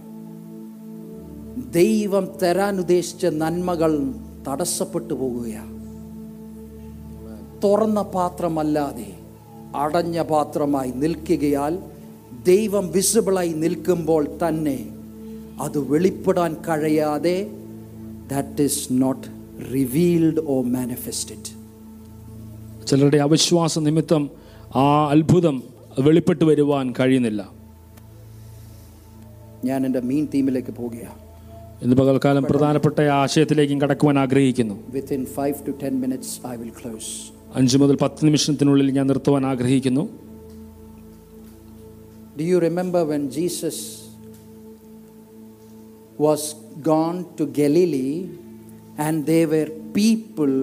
ദൈവം തരാൻ ഉദ്ദേശിച്ച നന്മകൾ തടസ്സപ്പെട്ടു പോകുകയാണ്. തുറന്ന പാത്രമല്ലാതെ അടഞ്ഞ പാത്രമായി നിൽക്കുകയാൽ ദൈവം വിസിബിളായി നിൽക്കുമ്പോൾ തന്നെ അത് വെളിപ്പെടാൻ കഴിയാതെ that is not revealed or manifested ചിലരുടെ അവിശ്വാസ നിമിത്തം ആ അത്ഭുതം വെളിപ്പെട്ട് വരുവാൻ കഴിയുന്നില്ല. ഞാൻ എന്റെ മീൻ തീമിലേക്ക് പോവുകയാണ് ഇന്ന് പകൽക്കാലം പ്രധാനപ്പെട്ട ആശയത്തിലേക്കും കടക്കുവാൻ ആഗ്രഹിക്കുന്നു within five to ten minutes I will close അഞ്ച് മുതൽ പത്ത് നിമിഷത്തിനുള്ളിൽ ഞാൻ നിർത്തുവാൻ ആഗ്രഹിക്കുന്നു Do you remember when Jesus was gone to Galilee and there were people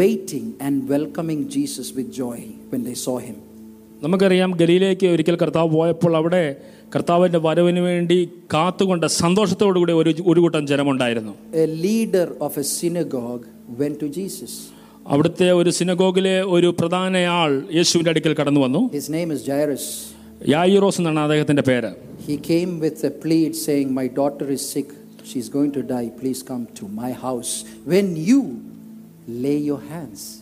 waiting and welcoming Jesus with joy when they saw him? നമുക്കറിയാം ഗലിയിലേക്ക് ഒരിക്കൽ കർത്താവ് പോയപ്പോൾ അവിടെ കർത്താവിന്റെ വരവിന് വേണ്ടി കാത്തുകൊണ്ട് സന്തോഷത്തോടുകൂടി ഒരു ഒരു കൂട്ടം ജനമുണ്ടായിരുന്നു. അവിടുത്തെ ഒരു സിനഗോഗിലെ ഒരു പ്രധാന ആൾ യേശുവിന്റെ അടുക്കൽ കടന്നു വന്നു. യായിറോസ് എന്നാണ് അദ്ദേഹത്തിന്റെ പേര്. He come with a plead saying my daughter is sick she's going to die please come to my house when you lay your hands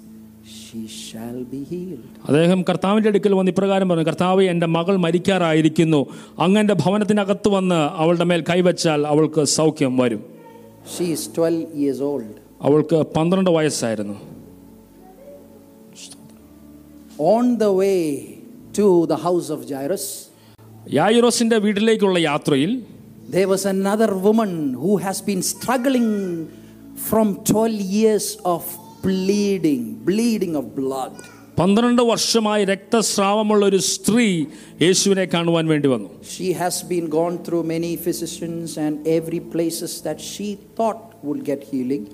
അദ്ദേഹം കർത്താവിന്റെ അടുക്കൽ വന്ന് ഇപ്രകാരം പറഞ്ഞു കർത്താവ് എന്റെ മകൾ മരിക്കാറായിരിക്കുന്നു. അങ്ങന്റെ ഭവനത്തിനകത്ത് വന്ന് അവളുടെ മേൽ കൈവച്ചാൽ അവൾക്ക് സൗഖ്യം വരും. She is 12 years അവൾക്ക് പന്ത്രണ്ട് വയസ്സായിരുന്നു. On the way to the house of Jairus, യായിറോസിന്റെ വീട്ടിലേക്കുള്ള യാത്രയിൽ there was another woman who has been struggling from 12 years of bleeding, bleeding of blood. പന്ത്രണ്ട് വർഷമായി രക്തസ്രാവമുള്ള ഒരു സ്ത്രീ യേശുവിനെ കാണുവാൻ വേണ്ടി വന്നു She has been gone through many physicians and every places that she thought would get healing.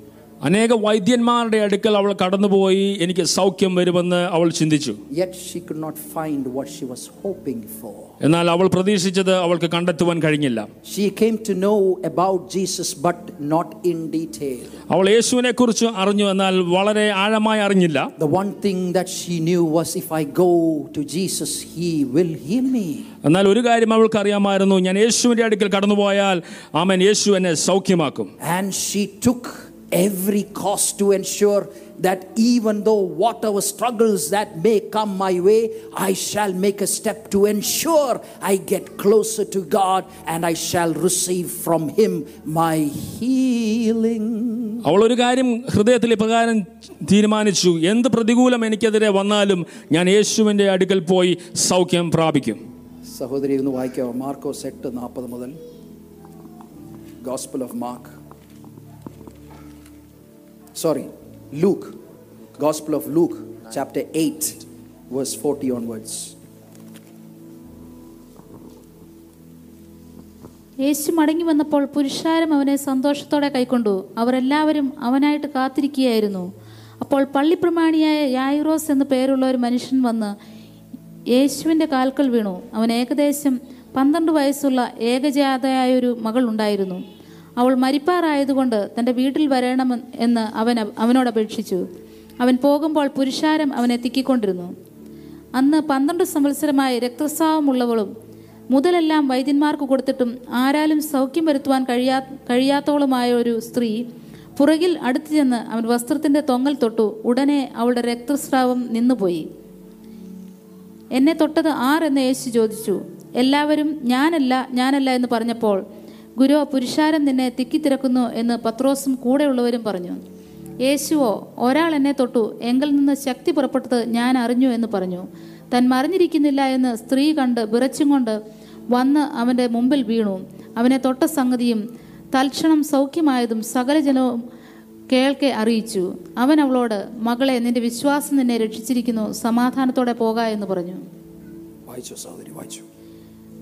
അനേക വൈദ്യന്മാരുടെ അടുക്കൽ അവൾ കടന്നുപോയി എനിക്ക് സൗഖ്യം വരുമെന്ന് അവൾ ചിന്തിച്ചു Yet she could not find what she was hoping for. എന്നാൽ അവൾ പ്രതീക്ഷിച്ചത് അവൾക്ക് കണ്ടെത്തുവാൻ കഴിഞ്ഞില്ല She came to know about Jesus, but not in detail. അവൾ യേശുവിനെ കുറിച്ച് അറിഞ്ഞു എന്നാൽ വളരെ ആഴമായി അറിഞ്ഞില്ല The one thing that she knew was if I go to Jesus, He will heal me. എന്നാൽ ഒരു കാര്യം അവൾക്ക് അറിയാമായിരുന്നു ഞാൻ യേശുവിന്റെ അടുക്കൽ കടന്നുപോയാൽ ആമൻ യേശു എന്നെ സൗഖ്യമാക്കും And she took every cost to ensure that even though whatever struggles that may come my way, I shall make a step to ensure I get closer to God and I shall receive from Him my healing. അവൾ ഒരു കാര്യം ഹൃദയത്തിൽ ഇപ്രകാരം തീരുമാനിച്ചു എന്ത് പ്രതികൂലം എനിക്കെതിരെ വന്നാലും ഞാൻ യേശുവിൻ്റെ അടുക്കൽ പോയി സൗഖ്യം പ്രാപിക്കും സഹോദരി ഒന്ന് വായിക്കാവോ മാർക്കോസ് എട്ട് നാൽപ്പത് മുതൽ Gospel of Mark. Sorry, Luke. Gospel of Luke, chapter 8, verse 40 onwards. യേശു മടങ്ങി വന്നപ്പോൾ പുരുഷാരം അവനെ സന്തോഷത്തോടെ കൈക്കൊണ്ടു അവരെല്ലാവരും അവനായിട്ട് കാത്തിരിക്കുകയായിരുന്നു അപ്പോൾ പള്ളിപ്രമാണിയായ യായിറോസ് എന്ന പേരുള്ള ഒരു മനുഷ്യൻ വന്ന് യേശുവിന്റെ കാൽക്കൽ വീണു അവൻ ഏകദേശം പന്ത്രണ്ട് വയസ്സുള്ള ഏകജാതയായ ഒരു മകൾ ഉണ്ടായിരുന്നു അവൾ മരിപ്പാറായതുകൊണ്ട് തന്റെ വീട്ടിൽ വരണം എന്ന് അവൻ അവനോട് അപേക്ഷിച്ചു. അവൻ പോകുമ്പോൾ പുരുഷാരം അവനെ തിക്കിക്കൊണ്ടിരുന്നു. അന്ന് പന്ത്രണ്ട് സംവത്സരമായി രക്തസ്രാവമുള്ളവളും മുതലെല്ലാം വൈദ്യന്മാർക്ക് കൊടുത്തിട്ടും ആരാലും സൗഖ്യം വരുത്തുവാൻ കഴിയാ കഴിയാത്തവളുമായ ഒരു സ്ത്രീ പുറകിൽ അടുത്തു ചെന്ന് അവൻ വസ്ത്രത്തിന്റെ തൊങ്ങൽ തൊട്ടു. ഉടനെ അവളുടെ രക്തസ്രാവം നിന്നുപോയി. എന്നെ തൊട്ടത് ആർ? എന്ന് യേശു ചോദിച്ചു. എല്ലാവരും ഞാനല്ല ഞാനല്ല എന്ന് പറഞ്ഞപ്പോൾ ഗുരു പുരുഷാരം നിന്നെ തിക്കിത്തിരക്കുന്നു എന്ന് പത്രോസും കൂടെയുള്ളവരും പറഞ്ഞു. യേശുവോ ഒരാൾ എന്നെ തൊട്ടു. എങ്കിൽ നിന്ന് ശക്തി പുറപ്പെട്ടത് ഞാൻ അറിഞ്ഞു എന്ന് പറഞ്ഞു. തൻ മറിഞ്ഞിരിക്കുന്നില്ല എന്ന് സ്ത്രീ കണ്ട് വിറച്ചും കൊണ്ട് വന്ന് അവന്റെ മുമ്പിൽ വീണു. അവനെ തൊട്ട സംഗതിയും തൽക്ഷണം സൗഖ്യമായതും സകല ജനവും കേൾക്കെ അറിയിച്ചു. അവൻ അവളോട് മകളെ നിന്റെ വിശ്വാസം നിന്നെ രക്ഷിച്ചിരിക്കുന്നു. സമാധാനത്തോടെ പോക എന്ന് പറഞ്ഞു. വായിച്ചു സഹോദരി വായിച്ചു.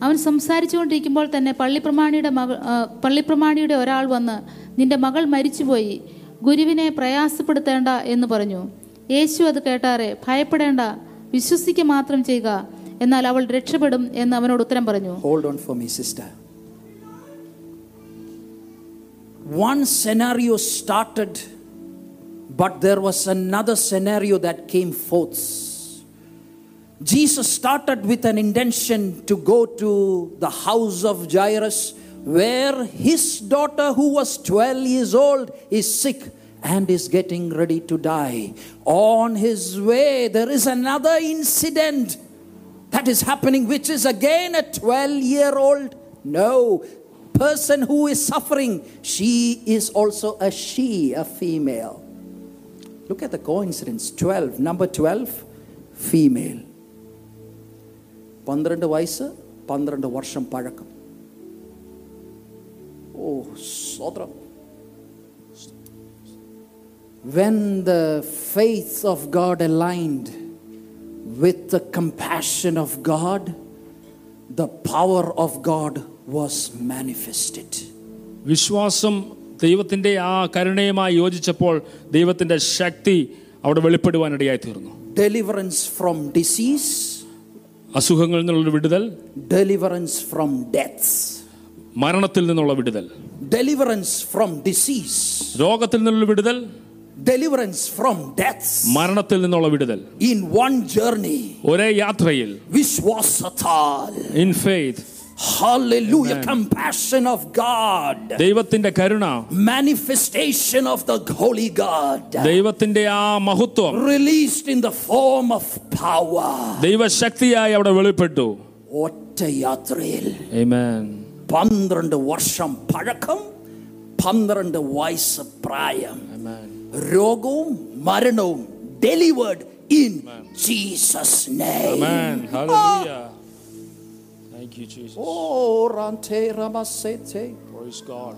അവൻ സംസാരിച്ചുകൊണ്ടിരിക്കുമ്പോൾ തന്നെ പള്ളിപ്രമാണിയുടെ മകൾ പള്ളിപ്രമാണിയുടെ ഒരാൾ വന്ന് നിന്റെ മകൾ മരിച്ചുപോയി. ഗുരുവിനെ പ്രയാസപ്പെടുത്തേണ്ട എന്ന് പറഞ്ഞു. യേശു അത് കേട്ടാറെ ഭയപ്പെടേണ്ട. വിശ്വസിക്കുക മാത്രം ചെയ്യുക. എന്നാൽ അവൾ രക്ഷപ്പെടും എന്ന് അവനോട് ഉത്തരം പറഞ്ഞു. Hold on for me sister One scenario started, but there was another scenario that came forth. Jesus started with an intention to go to the house of Jairus, where his daughter, who was 12 years old, is sick and is getting ready to die. On his way, there is another incident that is happening, which is again a 12 year old. No, person who is suffering, she is also a she, a female. Look at the coincidence 12, number 12, female. പന്ത്രണ്ട് വയസ്സ് പന്ത്രണ്ട് വർഷം പഴക്കം ഓ സ്വതന്ത്രം when the faith of God aligned with the compassion of God, the power of God was manifested. വിശ്വാസം ദൈവത്തിൻ്റെ ആ കരുണയുമായി യോജിച്ചപ്പോൾ ദൈവത്തിൻ്റെ ശക്തി അവിടെ വെളിപ്പെടുവാനിടയായി തീർന്നു Deliverance from disease, അസുഖങ്ങളിൽ നിന്നുള്ള വിടുതൽ deliverance from death, മരണത്തിൽ നിന്നുള്ള വിടുതൽ deliverance from disease, രോഗത്തിൽ നിന്നുള്ള വിടുതൽ deliverance from death മരണത്തിൽ നിന്നുള്ള വിടുതൽ in one journey. ഒരേ യാത്രയിൽ Vishwasatal. In faith Hallelujah. Compassion of God. ദൈവത്തിന്റെ കരുണ Manifestation of the Holy God. ദൈവത്തിന്റെ ആ മഹത്വം Released in the form of power. ദൈവശക്തിയായി അവിടെ വെളിപ്പെട്ടു ഒറ്റ യാത്രയിൽ Amen. പന്ത്രണ്ട് വർഷം പഴക്കം പന്ത്രണ്ട് വയസ്സ് പ്രായം Amen. രോഗവും മരണവും delivered in Jesus name Amen. Hallelujah. Thank you, Jesus. Oh റാന്തേ റമസേതേ Praise God.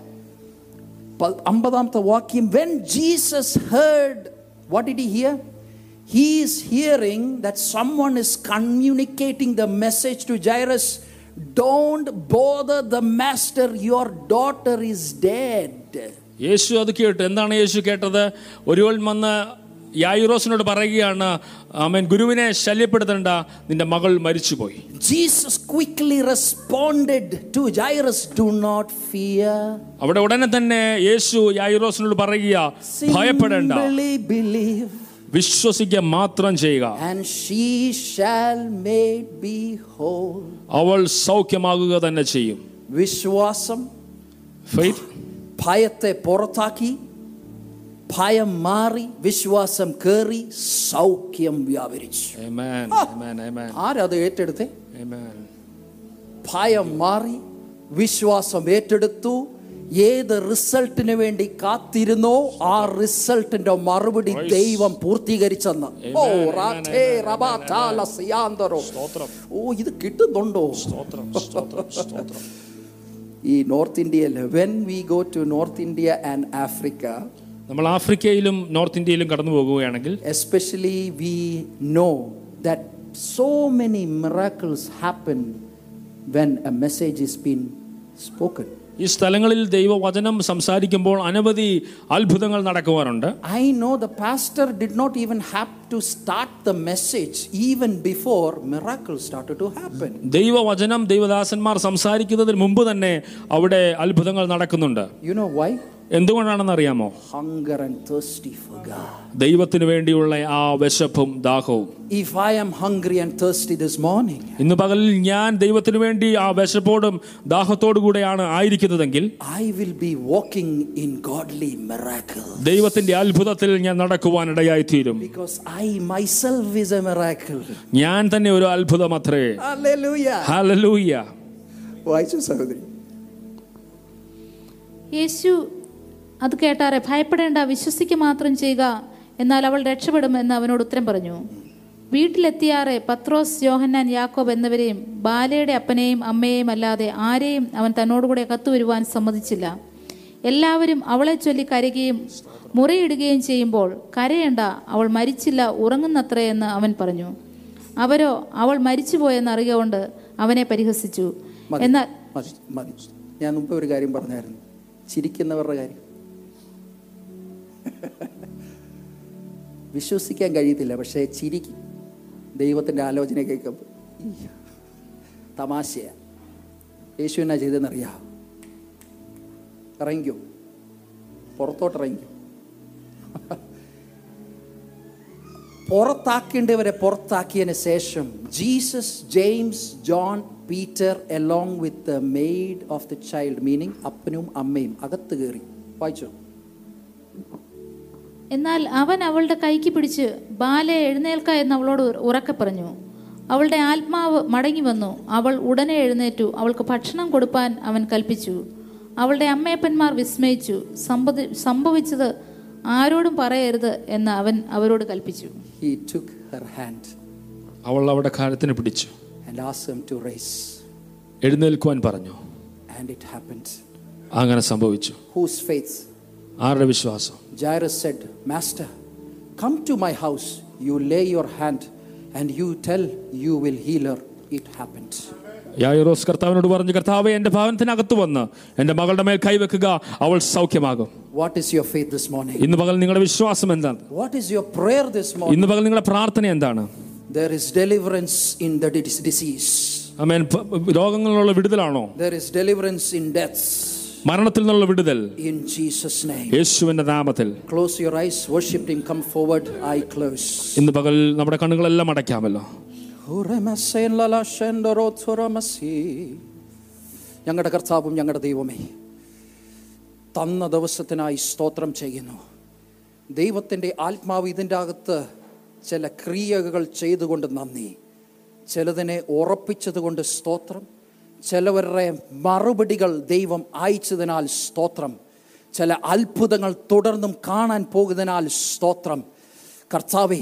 പ- അമ്പതാമത്തെ വാക്യം when Jesus heard what did he hear he is hearing that someone is communicating the message to Jairus don't bother the master your daughter is dead യേശു അത് കേട്ടു എന്താണ് യേശു കേട്ടത് ഒരുവൻ വന്ന് യായുറോസിനോട് പറയുകയാണ് ആമേൻ ഗുരുവിനെ ശല്യപ്പെടുത്തണ്ട നിന്റെ മകൾ മരിച്ചുപോയി. Jesus quickly responded to Jairus do not fear അവിടെ ഉടനെ തന്നെ യേശു യായുറോസിനോട് പറയുക ഭയപ്പെടേണ്ട വിശ്വസിക്കുക മാത്രം ചെയ്യുക. അവൾ സൗഖ്യമാകുക തന്നെ ചെയ്യും. വിശ്വാസം. ഭയത്തെ പുറത്താക്കി. ഭയം മാറി വിശ്വാസം കേറി സൗഖ്യം വ്യാപരിച്ചു Amen. Amen. Amen. ആരത് ഏറ്റെടുത്തേ. ഭയം മാറി വിശ്വാസം ഏറ്റെടുത്തു ഏത് റിസൾട്ടിന് വേണ്ടി കാത്തിരുന്നോ ആ റിസൾട്ടിന്റെ മറുപടി. ദൈവം പൂർത്തീകരിച്ചെന്ന് ഓ. ഓ ഇത് കിട്ടുന്നുണ്ടോ ഈ നോർത്ത് ഇന്ത്യയിൽ when we go to north India and Africa നമ്മൾ ആഫ്രിക്കയിലും നോർത്ത് ഇന്ത്യയിലും കടന്നു പോകുകയാണെങ്കിൽ especially we know that so many miracles happen when a message is being spoken ഈ സ്ഥലങ്ങളിൽ ദൈവവചനം സംസാരിക്കുമ്പോൾ അനവധി അത്ഭുതങ്ങൾ നടക്കുവാറുണ്ട് i know the pastor did not even have to start the message even before miracles started to happen ദൈവവചനം ദൈവദാസന്മാർ സംസാരിക്കുന്നതിന് മുമ്പ് തന്നെ അവിടെ അത്ഭുതങ്ങൾ നടക്കുന്നുണ്ട് you know why എന്തുകൊണ്ടാണെന്ന് അറിയാമോ hunger and thirsty for god. ദൈവത്തിന് വേണ്ടിയുള്ള ആ വിശപ്പും ദാഹവും. If i am hungry and thirsty this morning ഇന്ന് പകലിൽ ഞാൻ ദൈവത്തിന് വേണ്ടി ആ വിശപ്പോടും ദാഹത്തോടു കൂടെയാണ് ആയിരിക്കുന്നതെങ്കിൽ i will be walking in godly miracles. ദൈവത്തിന്റെ അത്ഭുതത്തിൽ ഞാൻ നടക്കുവാൻ ഇടയായി തീരും because i myself is a miracle. ഞാൻ തന്നെ ഒരു അത്ഭുതം അത്രേ hallelujah. ഹല്ലേലൂയ വായിച്ചു സഹോദരി? യേശു അത് കേട്ടാറെ ഭയപ്പെടേണ്ട വിശ്വസിക്കുക മാത്രം ചെയ്യുക എന്നാൽ അവൾ രക്ഷപ്പെടുമെന്ന് അവനോട് ഉത്തരം പറഞ്ഞു. വീട്ടിലെത്തിയാറെ പത്രോസ് യോഹന്നാൻ യാക്കോബ് എന്നിവരെയും ബാലയുടെ അപ്പനെയും അമ്മയെയും അല്ലാതെ ആരെയും അവൻ തന്നോടുകൂടെ കത്തു വരുവാൻ സമ്മതിച്ചില്ല. എല്ലാവരും അവളെ ചൊല്ലി കരയുകയും മുറയിടുകയും ചെയ്യുമ്പോൾ കരയണ്ട അവൾ മരിച്ചില്ല ഉറങ്ങുന്നത്രയെന്ന് അവൻ പറഞ്ഞു. അവരോ അവൾ മരിച്ചുപോയെന്ന് അറിയുകൊണ്ട് അവനെ പരിഹസിച്ചു. എന്നാൽ ഞാൻ മുമ്പ് ഒരു കാര്യം പറഞ്ഞായിരുന്നു. ചിരിക്കുന്നവരുടെ കാര്യം. വിശ്വസിക്കാൻ കഴിയത്തില്ല പക്ഷേ ചിരിക്കും. ദൈവത്തിന്റെ ആലോചന കേൾക്കുമ്പോൾ തമാശയാ. യേശു എന്നാ ചെയ്തെന്നറിയാം ഇറങ്ങിക്കോ. പുറത്തോട്ട് ഇറങ്ങിക്കോ പുറത്താക്കേണ്ടവരെ പുറത്താക്കിയതിന് ശേഷം Jesus James John Peter along with the maid of the child meaning അപ്പനും അമ്മയും അകത്ത് കയറി. വായിച്ചോ? എന്നാൽ അവൻ അവളുടെ കൈക്ക് പിടിച്ച് ബാലെ എഴുന്നേൽക്ക എന്ന് അവളോട് ഉറക്കെ പറഞ്ഞു. അവളുടെ ആത്മാവ് മടങ്ങി വന്നു. അവൾ ഉടനെ എഴുന്നേറ്റു. അവൾക്ക് ഭക്ഷണം കൊടുപ്പാൻ അവൻ കൽപ്പിച്ചു. അവളുടെ അമ്മയപ്പന്മാർ വിസ്മയിച്ചു. സംഭവി സംഭവിച്ചത് ആരോടും പറയരുത് എന്ന് അവൻ അവരോട് കൽപ്പിച്ചു. He took her hand അവൾ അവളുടെ കാലത്തിന് പിടിച്ചു. and asked him to raise. എഴുന്നേൽക്കുവാൻ പറഞ്ഞു. And it happened. അങ്ങനെ സംഭവിച്ചു. Whose ആരുടെ വിശ്വാസം Jairus said, Master, come to my house. You lay your hand and you tell you will heal her. It happened. യായിറോസ് കർത്താവിനോട് പറഞ്ഞു കർത്താവെ എന്റെ ഭവനത്തിനകത്ത് വന്ന് എന്റെ മകളുടെ മേൽ കൈവെക്കുക അവൾ സൗഖ്യമാകും What is your faith this morning? ഇന്ന് പകൽ നിങ്ങളുടെ വിശ്വാസം എന്താണ് What is your prayer this morning? ഇന്ന് പകൽ നിങ്ങളുടെ പ്രാർത്ഥന എന്താണ് There is deliverance in the dis- disease, അമേൻ പ- രോഗങ്ങളിലുള്ള വിടുതലാണോ there is deliverance in deaths. മരണത്തിൽ നിന്നുള്ള വിടുതൽ. In Jesus' name. യേശുവിന്റെ നാമത്തിൽ. Close your eyes worship Him. Come forward I close ഇന്ന് പകൽ നമ്മുടെ കണ്ണുകളെല്ലാം അടയ്ക്കാമല്ലോ. ഞങ്ങളുടെ കർത്താവും ഞങ്ങളുടെ ദൈവമേ തന്ന ദിവസത്തിനായി സ്തോത്രം ചെയ്യുന്നു. ദൈവത്തിന്റെ ആത്മാവ് ഇതിന്റെ അകത്ത് ചില ക്രിയകൾ ചെയ്തുകൊണ്ട് നന്ദി. ചിലതിനെ ഉറപ്പിച്ചതുകൊണ്ട് സ്തോത്രം. ചിലവരുടെ മറുപടികൾ ദൈവം അയച്ചതിനാൽ സ്തോത്രം. ചില അത്ഭുതങ്ങൾ തുടർന്നും കാണാൻ പോകുന്നതിനാൽ സ്തോത്രം. കർത്താവെ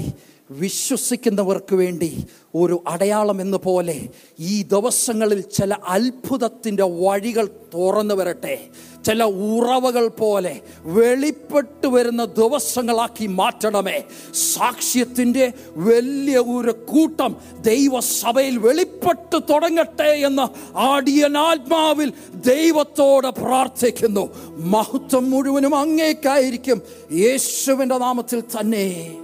വിശ്വസിക്കുന്നവർക്ക് വേണ്ടി ഒരു അടയാളം എന്ന പോലെ ഈ ദിവസങ്ങളിൽ ചില അത്ഭുതത്തിന്റെ വഴികൾ തുറന്നു വരട്ടെ. ചില ഉറവകൾ പോലെ വെളിപ്പെട്ടു വരുന്ന ദിവസങ്ങളാക്കി മാറ്റണമേ. സാക്ഷ്യത്തിന്റെ വലിയ ഒരു കൂട്ടം ദൈവസഭയിൽ വെളിപ്പെട്ട് തുടങ്ങട്ടെ എന്ന് ആടിയനാത്മാവിൽ ദൈവത്തോട് പ്രാർത്ഥിക്കുന്നു. മഹത്വം മുഴുവനും അങ്ങേക്കായിരിക്കും. യേശുവിന്റെ നാമത്തിൽ തന്നെ.